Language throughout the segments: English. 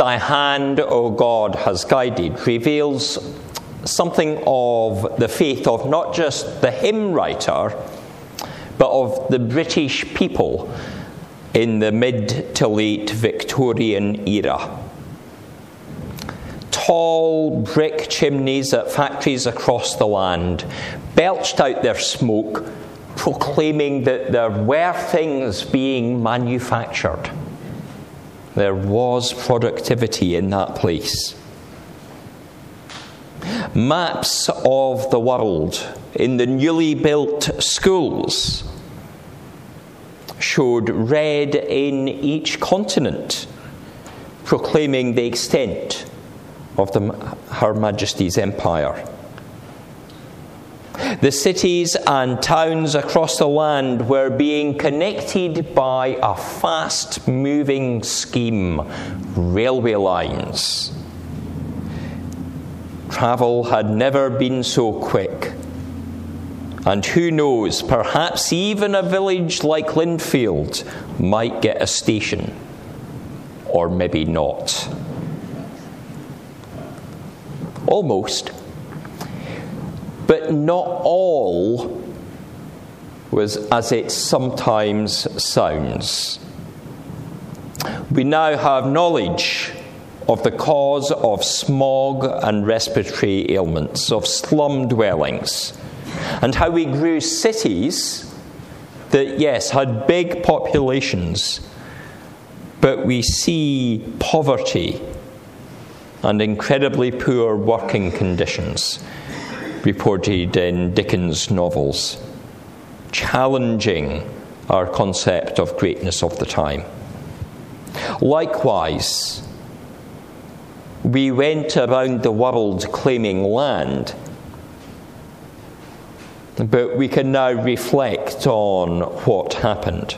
thy hand, O God, has guided reveals something of the faith of not just the hymn writer, but of the British people in the mid to late Victorian era. Tall brick chimneys at factories across the land belched out their smoke, proclaiming that there were things being manufactured. There was productivity in that place. Maps of the world in the newly built schools showed red in each continent, proclaiming the extent of the, Her Majesty's empire. The cities and towns across the land were being connected by a fast moving scheme railway lines. Travel had never been so quick. And who knows, perhaps even a village like Lindfield might get a station, or maybe not. Almost but not all was as it sometimes sounds. We now have knowledge of the cause of smog and respiratory ailments, of slum dwellings, and how we grew cities that, yes, had big populations, but we see poverty and incredibly poor working conditions reported in Dickens' novels, challenging our concept of greatness of the time. Likewise, we went around the world claiming land, but we can now reflect on what happened.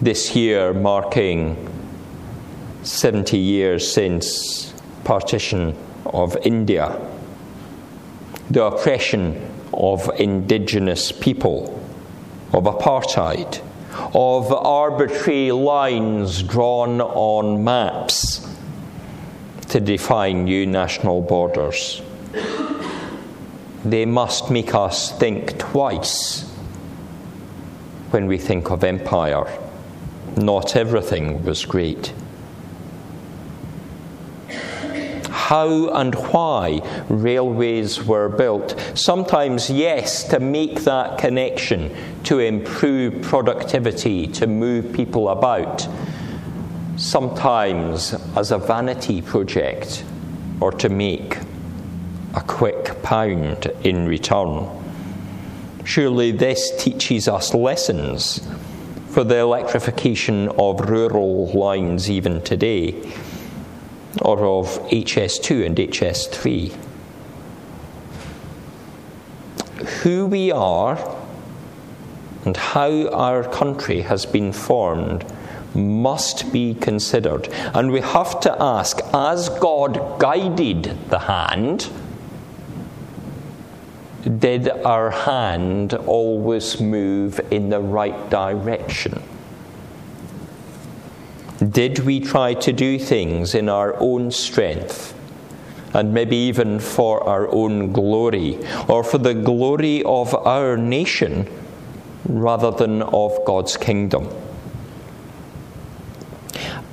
This year marking 70 years since partition of India, the oppression of indigenous people, of apartheid, of arbitrary lines drawn on maps to define new national borders. They must make us think twice when we think of empire. Not everything was great. How and why railways were built. Sometimes, yes, to make that connection, to improve productivity, to move people about. Sometimes as a vanity project or to make a quick pound in return. Surely this teaches us lessons for the electrification of rural lines even today or of HS2 and HS3. Who we are and how our country has been formed must be considered. And we have to ask as God guided the hand, did our hand always move in the right direction? Did we try to do things in our own strength? And maybe even for our own glory, or for the glory of our nation rather than of God's kingdom.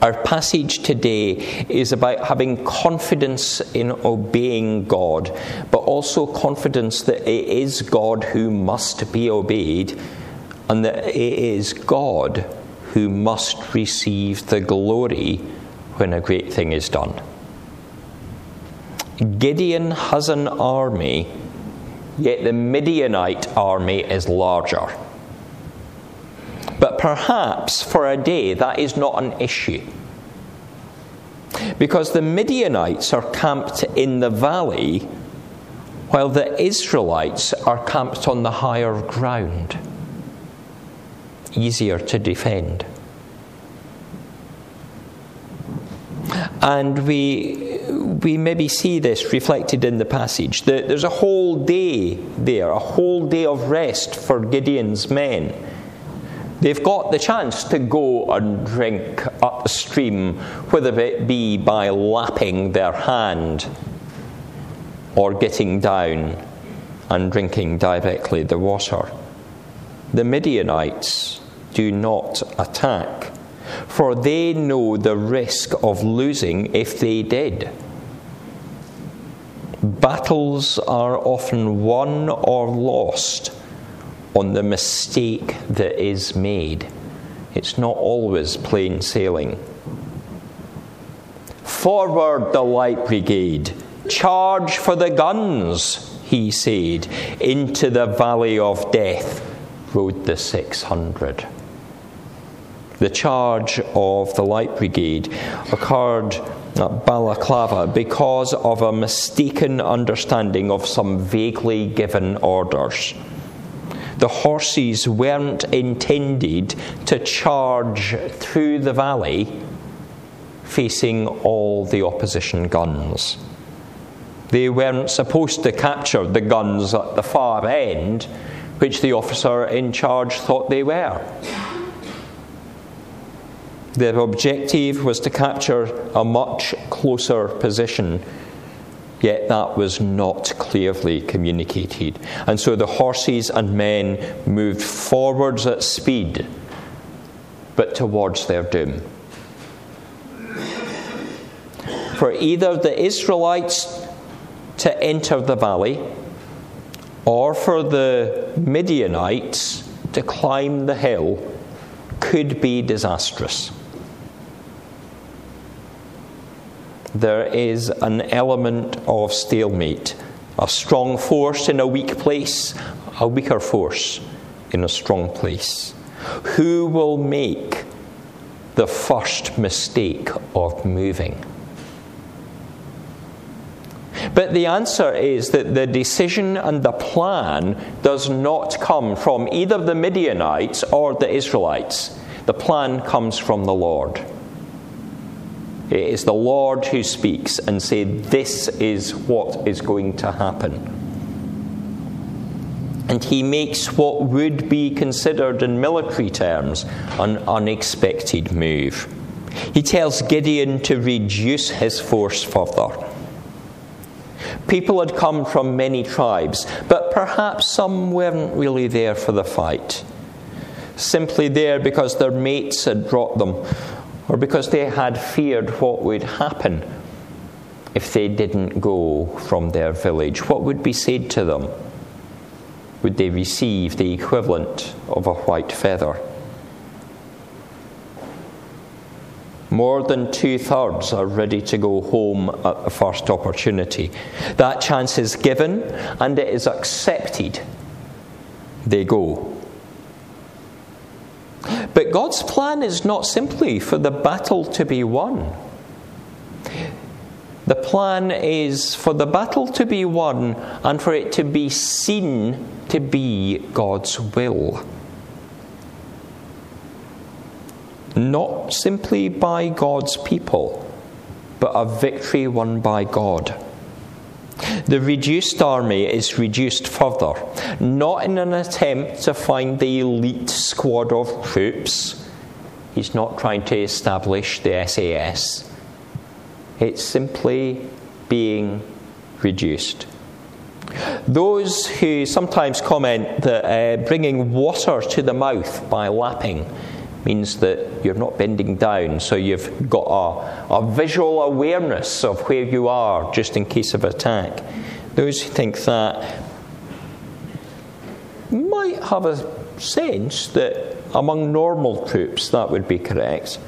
Our passage today is about having confidence in obeying God, but also confidence that it is God who must be obeyed and that it is God who must receive the glory when a great thing is done. Gideon has an army, yet the Midianite army is larger. But perhaps for a day that is not an issue. Because the Midianites are camped in the valley, while the Israelites are camped on the higher ground easier to defend. And we, we maybe see this reflected in the passage. There's a whole day there, a whole day of rest for Gideon's men. They've got the chance to go and drink upstream, whether it be by lapping their hand or getting down and drinking directly the water. The Midianites do not attack, for they know the risk of losing if they did. Battles are often won or lost on the mistake that is made. It's not always plain sailing. Forward, the light brigade! Charge for the guns, he said. Into the valley of death rode the 600. The charge of the light brigade occurred at Balaclava because of a mistaken understanding of some vaguely given orders the horses weren't intended to charge through the valley facing all the opposition guns. They weren't supposed to capture the guns at the far end, which the officer in charge thought they were. Their objective was to capture a much closer position Yet that was not clearly communicated. And so the horses and men moved forwards at speed, but towards their doom. For either the Israelites to enter the valley, or for the Midianites to climb the hill, could be disastrous. There is an element of stalemate. A strong force in a weak place, a weaker force in a strong place. Who will make the first mistake of moving? But the answer is that the decision and the plan does not come from either the Midianites or the Israelites. The plan comes from the Lord. It is the Lord who speaks and said, This is what is going to happen. And he makes what would be considered in military terms an unexpected move. He tells Gideon to reduce his force further. People had come from many tribes, but perhaps some weren't really there for the fight. Simply there because their mates had brought them or because they had feared what would happen if they didn't go from their village. What would be said to them? Would they receive the equivalent of a white feather? More than two thirds are ready to go home at the first opportunity. That chance is given and it is accepted. They go. But God's plan is not simply for the battle to be won. The plan is for the battle to be won and for it to be seen to be God's will. Not simply by God's people, but a victory won by God. The reduced army is reduced further, not in an attempt to find the elite squad of troops. He's not trying to establish the SAS. It's simply being reduced. Those who sometimes comment that uh, bringing water to the mouth by lapping means that you're not bending down, so you've got a, a visual awareness of where you are just in case of attack. Those who think that might have a sense that among normal troops that would be correct,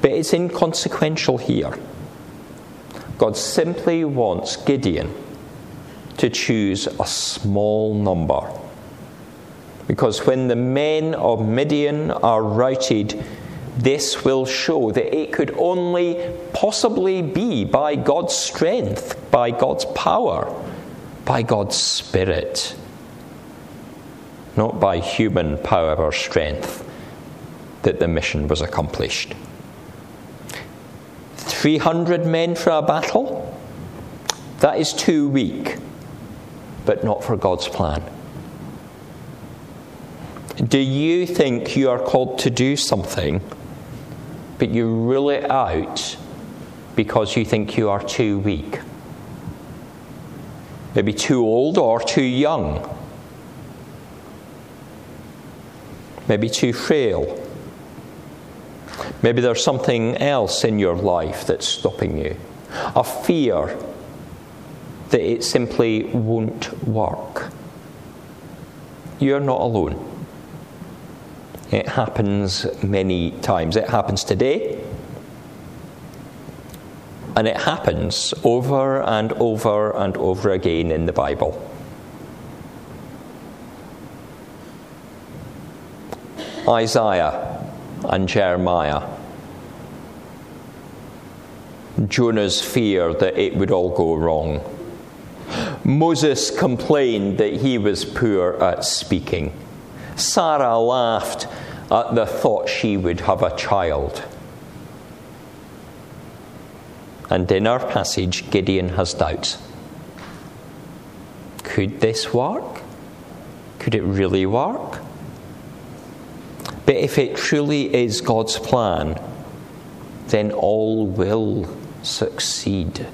but it's inconsequential here. God simply wants Gideon to choose a small number because when the men of Midian are routed, this will show that it could only possibly be by God's strength, by God's power, by God's Spirit, not by human power or strength, that the mission was accomplished. 300 men for a battle? That is too weak, but not for God's plan. Do you think you are called to do something, but you rule it out because you think you are too weak? Maybe too old or too young? Maybe too frail? Maybe there's something else in your life that's stopping you. A fear that it simply won't work. You're not alone. It happens many times. It happens today, and it happens over and over and over again in the Bible. Isaiah and Jeremiah. Jonah's fear that it would all go wrong. Moses complained that he was poor at speaking. Sarah laughed at the thought she would have a child. And in our passage, Gideon has doubts. Could this work? Could it really work? But if it truly is God's plan, then all will succeed.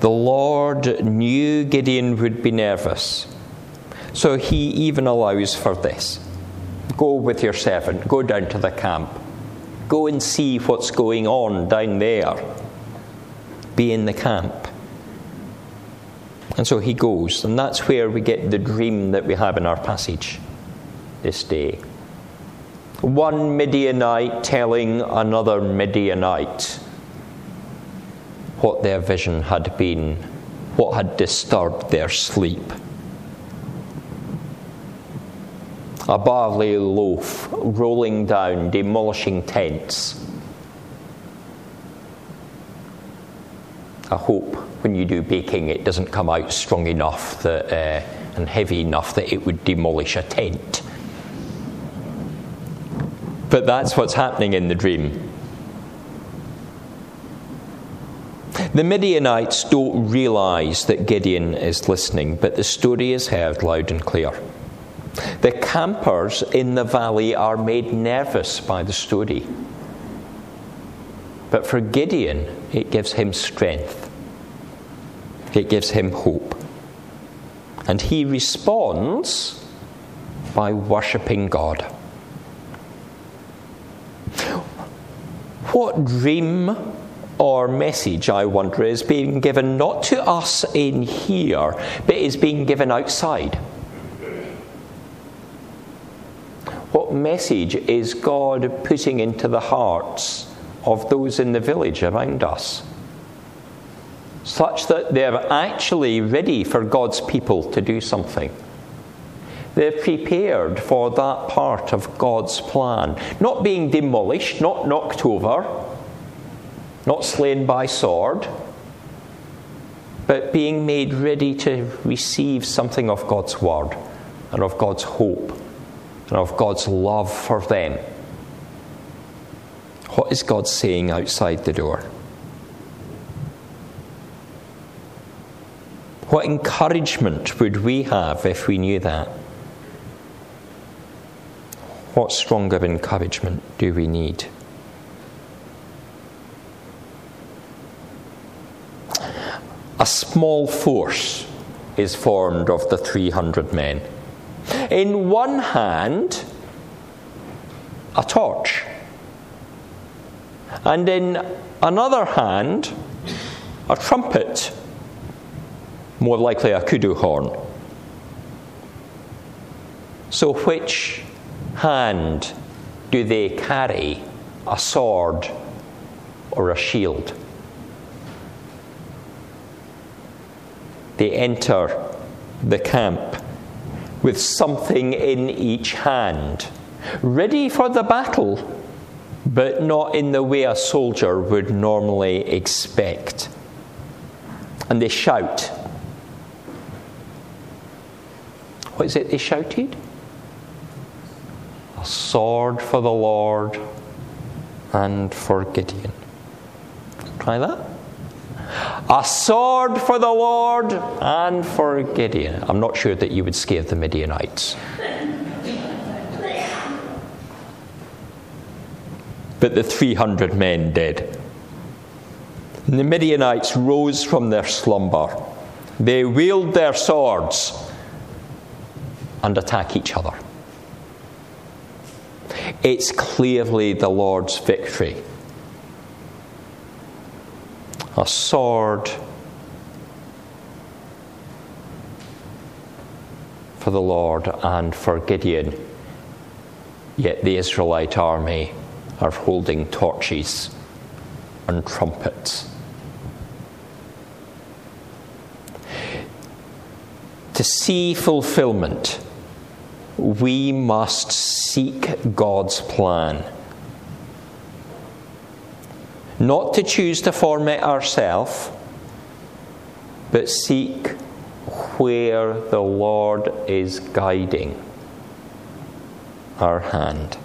The Lord knew Gideon would be nervous, so he even allows for this. Go with your servant, go down to the camp, go and see what's going on down there. Be in the camp. And so he goes, and that's where we get the dream that we have in our passage this day. One Midianite telling another Midianite what their vision had been, what had disturbed their sleep. A barley loaf rolling down, demolishing tents. I hope when you do baking it doesn't come out strong enough that, uh, and heavy enough that it would demolish a tent. But that's what's happening in the dream. The Midianites don't realize that Gideon is listening, but the story is heard loud and clear. The campers in the valley are made nervous by the story. But for Gideon, it gives him strength, it gives him hope. And he responds by worshipping God. What dream or message, I wonder, is being given not to us in here, but is being given outside? What message is God putting into the hearts of those in the village around us? Such that they're actually ready for God's people to do something. They're prepared for that part of God's plan. Not being demolished, not knocked over, not slain by sword, but being made ready to receive something of God's word and of God's hope and of God's love for them. What is God saying outside the door? What encouragement would we have if we knew that? What stronger encouragement do we need? A small force is formed of the 300 men. In one hand, a torch, and in another hand, a trumpet, more likely a kudu horn. So, which hand do they carry a sword or a shield? They enter the camp with something in each hand, ready for the battle, but not in the way a soldier would normally expect. And they shout. What is it they shouted? a sword for the Lord and for Gideon. Try that. A sword for the Lord and for Gideon. I'm not sure that you would scare the Midianites. But the 300 men did. And the Midianites rose from their slumber. They wield their swords and attack each other. It's clearly the Lord's victory. A sword for the Lord and for Gideon. Yet the Israelite army are holding torches and trumpets. To see fulfillment, we must seek God's plan. Not to choose to form it ourselves, but seek where the Lord is guiding our hand.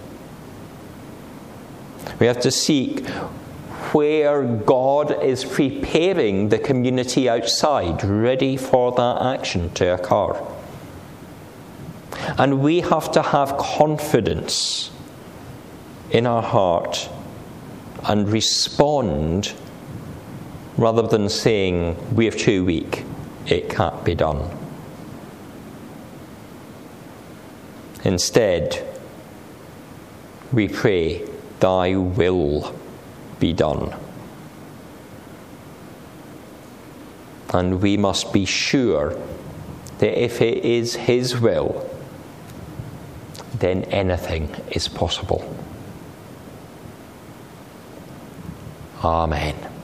We have to seek where God is preparing the community outside, ready for that action to occur. And we have to have confidence in our heart and respond rather than saying, We're too weak, it can't be done. Instead, we pray, Thy will be done. And we must be sure that if it is His will, then anything is possible. Amen.